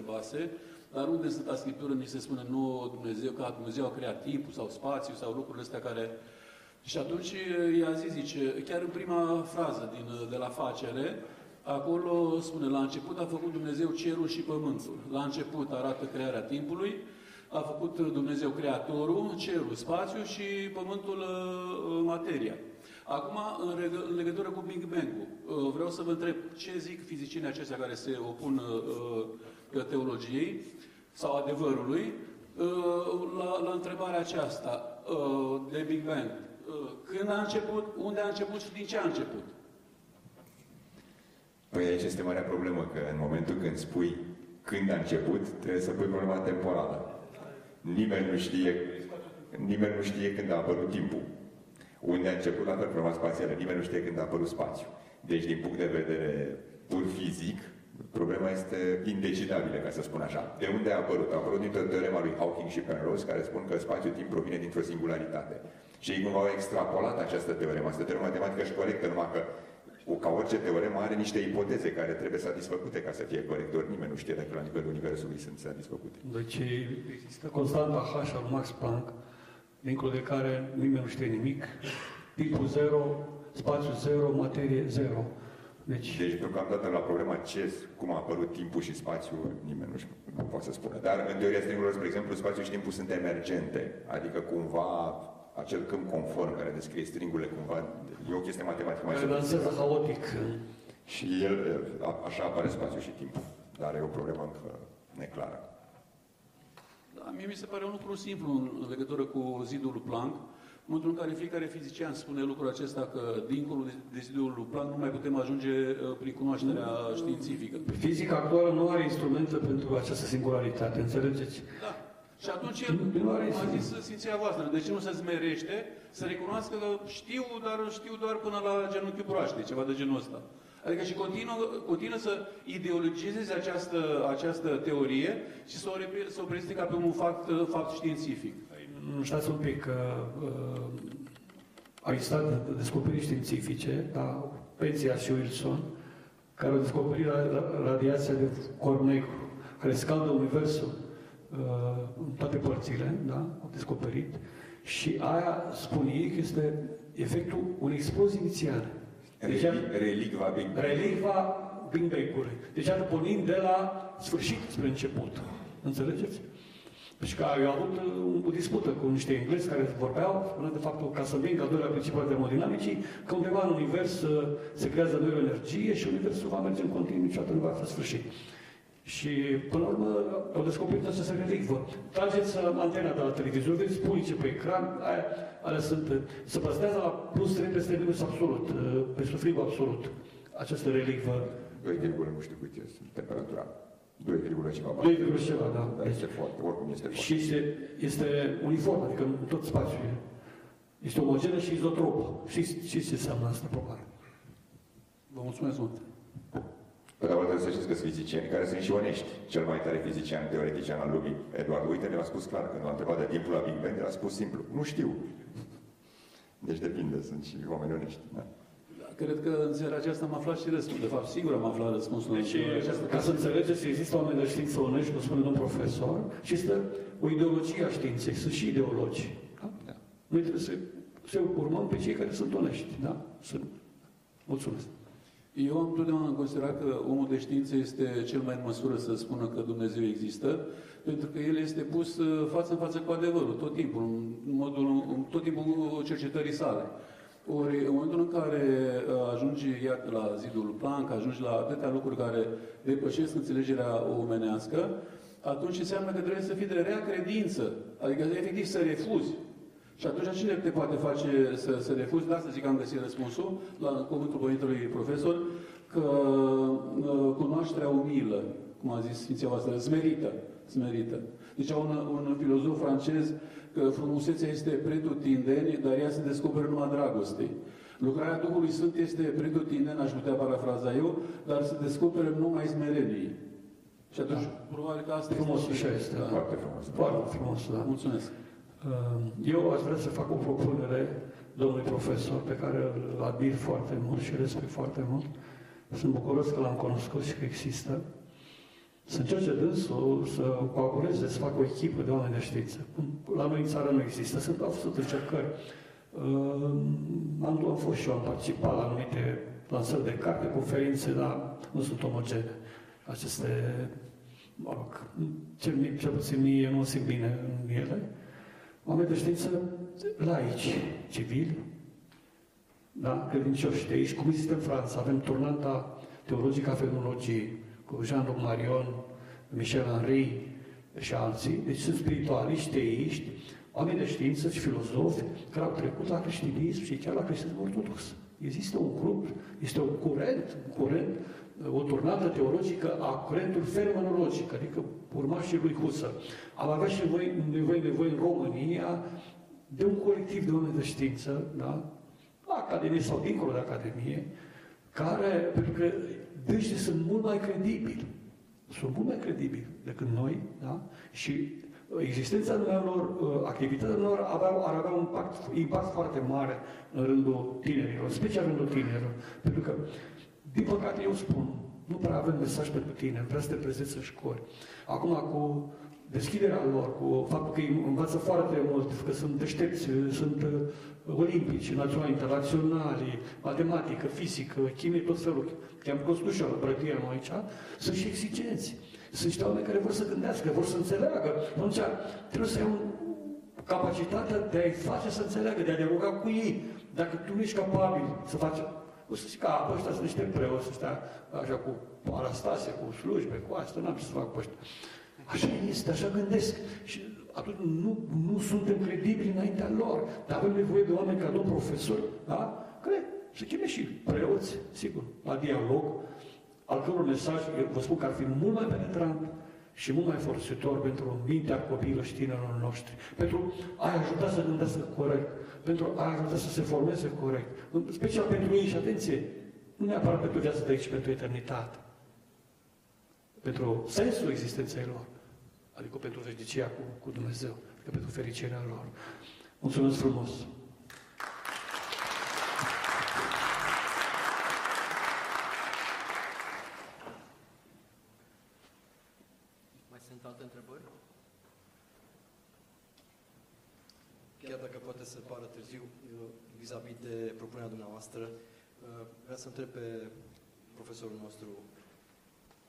întrebase, dar unde în Sfânta Scriptură ni se spune nu Dumnezeu, că Dumnezeu a creat timpul sau spațiu sau lucrurile astea care... Și atunci i-a zis, zice, chiar în prima frază din, de la facere, acolo spune, la început a făcut Dumnezeu cerul și pământul. La început arată crearea timpului, a făcut Dumnezeu creatorul, cerul, spațiu și pământul, uh, materia. Acum, în, reg- în legătură cu Big Bang-ul, uh, vreau să vă întreb ce zic fizicienii aceștia care se opun uh, teologiei sau adevărului uh, la, la întrebarea aceasta uh, de Big Bang. Uh, când a început, unde a început și din ce a început? Păi aici este marea problemă, că în momentul când spui când a început, trebuie să pui problema temporală. Nimeni nu știe, nimeni nu știe când a apărut timpul. Unde a început la fel problema spațială, nimeni nu știe când a apărut spațiu. Deci, din punct de vedere pur fizic, problema este indecidabilă, ca să spun așa. De unde a apărut? A apărut dintr-o teorema lui Hawking și Penrose, care spun că spațiul-timp provine dintr-o singularitate. Și ei cumva au extrapolat această teoremă. Asta teoremă matematică și corectă, numai că ca orice teoremă are niște ipoteze care trebuie satisfăcute ca să fie corect, ori nimeni nu știe dacă la nivelul Universului sunt satisfăcute. Deci există constanta H al Max Planck, dincolo de care nimeni nu știe nimic, timpul zero, spațiu zero, materie zero. Deci, deci deocamdată la problema ce, cum a apărut timpul și spațiul, nimeni nu, știu, nu poate să spună. Dar în teoria stringurilor, spre exemplu, spațiul și timpul sunt emergente, adică cumva acel câmp conform care descrie stringurile cumva, e o chestie matematică mai Care dansează haotic. Și el, așa apare spațiul și timpul, dar e o problemă încă neclară. Da, mie mi se pare un lucru simplu în legătură cu zidul lui Planck, în momentul în care fiecare fizician spune lucrul acesta că dincolo de zidul lui Planck nu mai putem ajunge uh, prin cunoașterea științifică. Fizica actuală nu are instrumente pentru această singularitate, înțelegeți? Da. Și atunci el, cum a zis Sfinția voastră, de ce nu se zmerește să recunoască că știu, dar știu doar până la genunchiul broaște, ceva de genul ăsta. Adică și continuă, continuă să ideologizeze această, această teorie și să o, să o prezinte ca pe un fapt, fapt științific. Nu știați un pic că uh, au existat descoperiri științifice, da, Penția și Wilson, care au descoperit radiația de corp negru, care scaldă Universul uh, în toate părțile, da, au descoperit, și aia, spun ei, că este efectul unei explozii inițiale. Deci, relicva Big Bang. Relicva Big Bang-ului. Deci, iată, pornind de la sfârșit spre început. Înțelegeți? Deci că au avut uh, o dispută cu niște englezi care vorbeau, spunând de faptul ca să vincă al doilea principiu al termodinamicii, că undeva în univers uh, se creează nouă energie și universul va merge în continuu, niciodată nu va fi sfârșit. Și până la urmă au descoperit această relicvă. Trageți uh, antena de la televizor, vedeți punice pe ecran, aia, alea sunt, se păstrează la plus 3 peste minus absolut, peste frigul absolut, această relicvă. 2, nu știu cât este temperatura. 2, ceva. 2, ceva, da. Dar este foarte, oricum este foarte. Și este, este uniform, adică în tot spațiul. Este omogenă și izotropă. Știți, știți ce înseamnă asta, probabil. Vă mulțumesc mult. Pe de altă să știți că sunt fizicieni care sunt și onești. Cel mai tare fizician, teoretician al lumii, Eduard Uite, ne-a spus clar, când a întrebat de timpul la Big Bang, a spus simplu, nu știu. Deci depinde, sunt și oameni onești. Da. Cred că în seara aceasta am aflat și răspunsul. De fapt, sigur am aflat răspunsul. Deci, aceasta. ca să înțelegeți, există oameni de știință onești, cum spune domnul profesor, și este o ideologie a științei. Sunt și ideologi. Da? Da. Noi trebuie să, să urmăm pe cei care sunt onești. Da? Sunt. Mulțumesc. Eu am totdeauna considerat că omul de știință este cel mai în măsură să spună că Dumnezeu există, pentru că el este pus uh, față în față cu adevărul, tot timpul, în modul, tot timpul cercetării sale. Ori în momentul în care uh, ajungi, iată, la zidul Planck, ajungi la atâtea lucruri care depășesc înțelegerea omenească, atunci înseamnă că trebuie să fii de rea credință. Adică, efectiv, să refuzi. Și atunci cine te poate face să, să refuzi? De asta zic că am găsit răspunsul la cuvântul Părintelui Profesor, că uh, cunoașterea umilă, cum a zis Sfinția voastră, smerită. smerită. Deci un, un filozof francez că frumusețea este pretutindeni, dar ea se descoperă numai dragostei. Lucrarea Duhului Sfânt este pretutindeni, aș putea parafraza eu, dar se descoperă numai smereniei. Și atunci, da. probabil că asta frumos este... Frumos este, da. Foarte frumos. Foarte frumos, da. Mulțumesc. Uh, eu aș vrea să fac o propunere domnului profesor, pe care îl admir foarte mult și respect foarte mult. Sunt bucuros că l-am cunoscut și că există. Să încerce dânsul să colaboreze, să facă o echipă de oameni de știință. La noi în țară nu există, sunt, au fost încercări. Uh, am, am fost și eu, am participat la anumite lansări de carte, conferințe, dar nu sunt omogene. Aceste, mă rog, cel, cel puțin mie nu o simt bine în ele. Oameni de știință laici, civili, da? credincioși de aici, cum există în Franța. Avem turnanta teologică a fenomenologiei, cu Jean-Luc Marion, Michel Henry și alții. Deci sunt spiritualiști, teiști, oameni de știință și filozofi care au trecut la creștinism și chiar la creștinism ortodox. Există un grup, este un curent, un curent, o turnată teologică a curentului fenomenologic, adică urmașii lui Husserl. Am avea și noi nevoie, nevoie în România de un colectiv de oameni de știință, da? la Academie sau dincolo de Academie, care, pentru că dânsii sunt mult mai credibili. Sunt mult mai credibili decât noi, da? Și existența lor, uh, activitatea lor aveau, ar avea un impact, impact foarte mare în rândul tinerilor, special în rândul tinerilor. Pentru că, din păcate, eu spun, nu prea avem mesaj pentru tine, vrea să te prezenți în școli. Acum, cu deschiderea lor, cu faptul că ei învață foarte mult, că sunt deștepți, sunt uh, olimpici, naționali, internaționali, matematică, fizică, chimie, tot felul. Că am cunoscut și eu la noi aici, sunt și exigenți. Sunt niște oameni care vor să gândească, vor să înțeleagă. Atunci trebuie să ai un capacitatea de a-i face să înțeleagă, de a dialoga cu ei. Dacă tu nu ești capabil să faci o să zic, că ăștia sunt niște preoți, ăștia așa cu parastase, cu slujbe, cu asta, n-am ce să fac pe ăștia. Așa este, așa gândesc. Și atunci nu, nu suntem credibili înaintea lor. Dar avem nevoie de oameni ca domn profesor, da? Care să cheme și preoți, sigur, la dialog, al căror mesaj, eu vă spun că ar fi mult mai penetrant și mult mai folositor pentru mintea copiilor și tinerilor noștri, pentru a ajuta să gândească corect, pentru a ajuta să se formeze corect, în special pentru ei. Și atenție, nu neapărat pentru viața de aici, pentru eternitate, pentru sensul existenței lor, adică pentru veșnicia cu, cu Dumnezeu, adică pentru fericirea lor. Mulțumesc frumos! vis-a-vis de propunerea dumneavoastră, uh, vreau să întreb pe profesorul nostru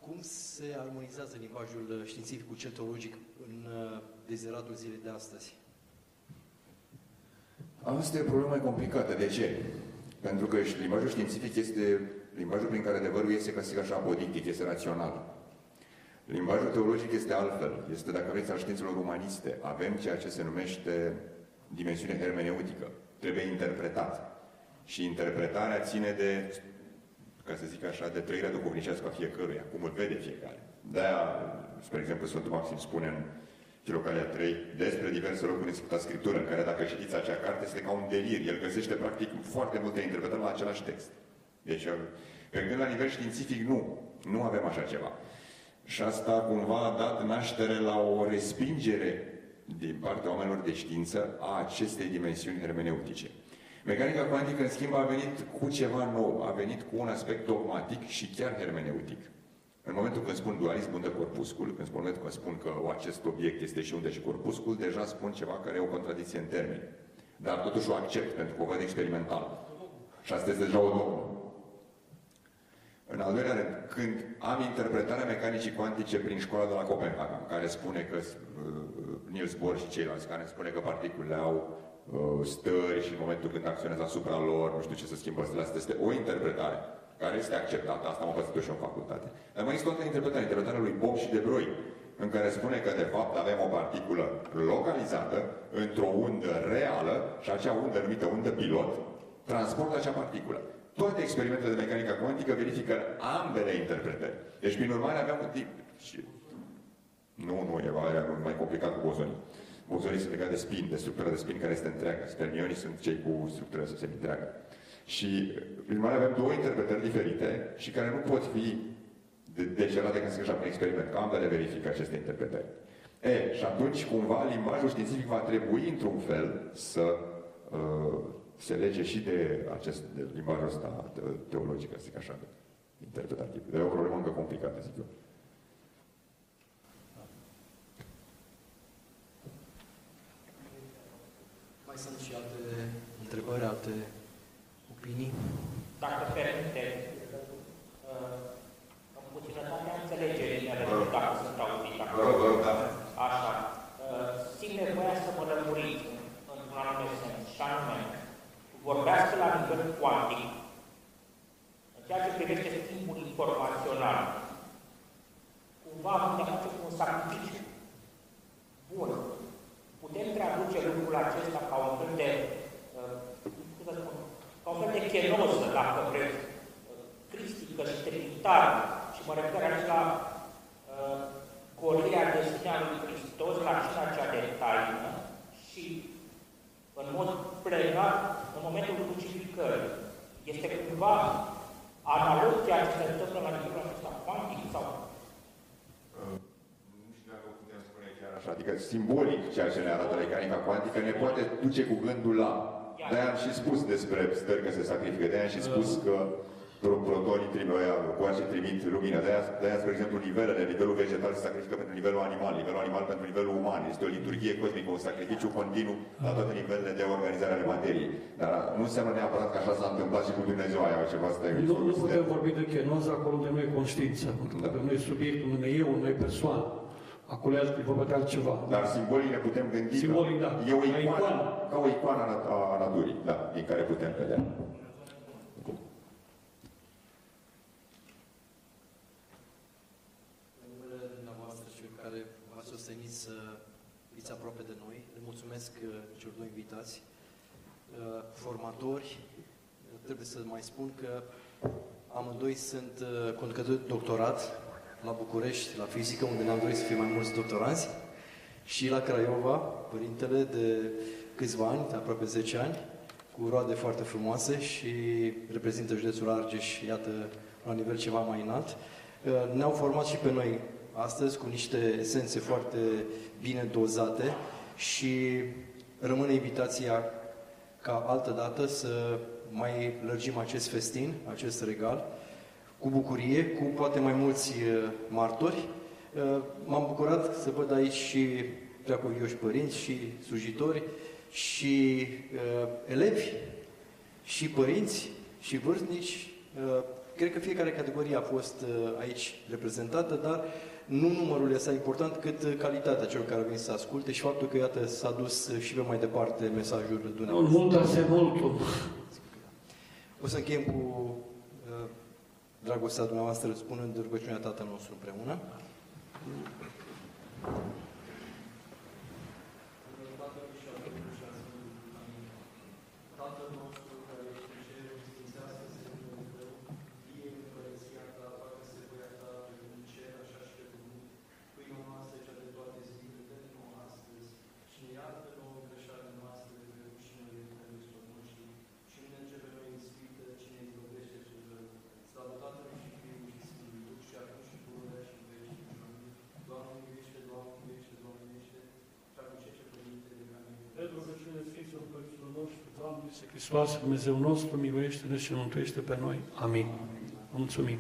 cum se armonizează limbajul științific cu cel teologic în uh, dezeratul zilei de astăzi? Asta e o problemă mai complicată. De ce? Pentru că limbajul științific este limbajul prin care adevărul este, ca să zic așa, apodictic, este rațional. Limbajul teologic este altfel. Este, dacă vreți, al științelor umaniste. Avem ceea ce se numește dimensiune hermeneutică trebuie interpretat. Și interpretarea ține de, ca să zic așa, de trăirea duhovnicească a fiecăruia, cum îl vede fiecare. De-aia, spre exemplu, Sfântul Maxim spune în Filocalia 3 despre diverse locuri în Sfânta Scriptură, în care dacă citiți acea carte, este ca un delir. El găsește, practic, foarte multe interpretări la același text. Deci, pe când la nivel științific, nu. Nu avem așa ceva. Și asta cumva a dat naștere la o respingere din partea oamenilor de știință a acestei dimensiuni hermeneutice. Mecanica cuantică, în schimb, a venit cu ceva nou, a venit cu un aspect dogmatic și chiar hermeneutic. În momentul când spun dualism unde corpuscul, în momentul când spun că acest obiect este și unde și corpuscul, deja spun ceva care e o contradicție în termeni. Dar totuși o accept, pentru că o văd experimental. Și asta este deja o dogmă. În al doilea rând, când am interpretarea mecanicii cuantice prin școala de la Copenhaga, care spune că uh, Niels Bohr și ceilalți, care spune că particulele au uh, stări și în momentul când acționează asupra lor, nu știu ce să schimbă stările, asta este o interpretare care este acceptată, asta am învățat și în facultate. Dar mai este o altă interpretare, interpretarea lui Bob și de Broglie, în care spune că de fapt avem o particulă localizată într-o undă reală și acea undă numită undă pilot transportă acea particulă. Toate experimentele de mecanică cuantică verifică ambele interpretări. Deci, prin urmare, aveam un tip... Nu, nu, e mai complicat cu bozonii. Bozonii sunt legate de spin, de structura de spin care este întreagă. Spermionii sunt cei cu structura semi-întreagă. Și, prin urmare, avem două interpretări diferite și care nu pot fi decelate, ca să zic așa, prin experiment, că ambele verifică aceste interpretări. E, și atunci, cumva, limbajul științific va trebui, într-un fel, să uh, se lege și de acest de limbajul ăsta teologic, să zic așa, de interpretativ. De o problemă încă complicată, zic eu. Mai sunt și alte întrebări, alte opinii? Dacă permite, uh, în puținătatea înțelegerii mele, nu știu dacă sunt auzit acum. Vă rog, vă rog, da. Așa. Uh, Simt nevoia să mă lămuriți într-un anume sens, și anume, vorbească la nivel cuantic, în ceea ce privește schimbul informațional, cumva am de face cu un sacrificiu. Bun. Putem traduce lucrul acesta ca un fel de, uh, cum să spun, ca un fel de chenoză, dacă vreți, uh, cristică și trinitară, și mă refer aici la uh, golirea destinea lui Hristos la cina cea de taină și în mod plenar în momentul crucificării. Este cumva analog ceea ce se întâmplă la nivelul acesta cuantic sau Nu știu dacă o putem spune chiar așa. Adică simbolic ceea ce ne arată mecanica cuantică ne poate duce cu gândul la. De-aia am și spus despre stări că se sacrifică, de-aia am și spus că pro- protonii trimit, coace trimit lumină. De-aia, de-aia, spre exemplu, nivelele, nivelul vegetal se sacrifică pentru nivelul animal, nivelul animal pentru nivelul uman. Este o liturghie cosmică, un sacrificiu continuu la toate nivelele de organizare ale materiei. Dar nu înseamnă neapărat că așa s-a întâmplat și cu Dumnezeu aia altceva să te Nu, nu putem vorbi de chenoză acolo unde nu e conștiință, Da. unde nu e subiectul, unde nu e eu, nu e persoană. Acolo e vorba de altceva. Dar simbolic ne putem gândi Simbolic, că da. e o Ca icoană, icoană. ca o icoană a, nat- a naturii, da, din care putem vedea. În numele dumneavoastră și care v-a susținut să fiți aproape de noi, le mulțumesc uh, celor doi invitați, uh, formatori. Uh, Trebuie să mai spun că amândoi sunt uh, conducători de doctorat la București, la fizică, unde ne-am dorit să fie mai mulți doctoranți, și la Craiova, părintele de câțiva ani, de aproape 10 ani, cu roade foarte frumoase și reprezintă județul Argeș, iată, la nivel ceva mai înalt. Uh, Ne-au format și pe noi astăzi cu niște esențe foarte bine dozate și rămâne invitația ca altă dată să mai lărgim acest festin, acest regal, cu bucurie, cu poate mai mulți uh, martori. Uh, M-am bucurat să văd aici și preacuvioși părinți, și slujitori, și uh, elevi, și părinți, și vârstnici. Uh, Cred că fiecare categorie a fost uh, aici reprezentată, dar nu numărul este important, cât uh, calitatea celor care vin să asculte și faptul că, iată, s-a dus uh, și pe mai departe mesajul Un dumneavoastră. mult ase multul. O să încheiem cu uh, dragostea dumneavoastră, spunând rugăciunea Tatăl nostru împreună. Tatăl nostru care ești în cer, sfințească-se numele Tău, fie împărăția Ta, facă-se voia Ta, precum în cer, așa și pe pământ. Pâinea noastră cea de toate zilele, dă-ne nouă astăzi și ne iartă nouă greșalele noastre, precum și noi iertăm greșilor noștri. Și nu ne duce pe noi în ispită, cine izbăvește sub rău. Slavă Tatălui și Fiului și Sfântului Duh și acum și pururea și în veci și Amin. Doamne iubește, Doamne iubește, Doamne iubește, și acum și ce Părinte de Amin. Pentru rugăciune Sfinților Părinților noștri, Doamne, Iisuse Hristos, Dumnezeu nostru, miluiește-ne și ne mântuiește pe noi. Amin. Mulțumim.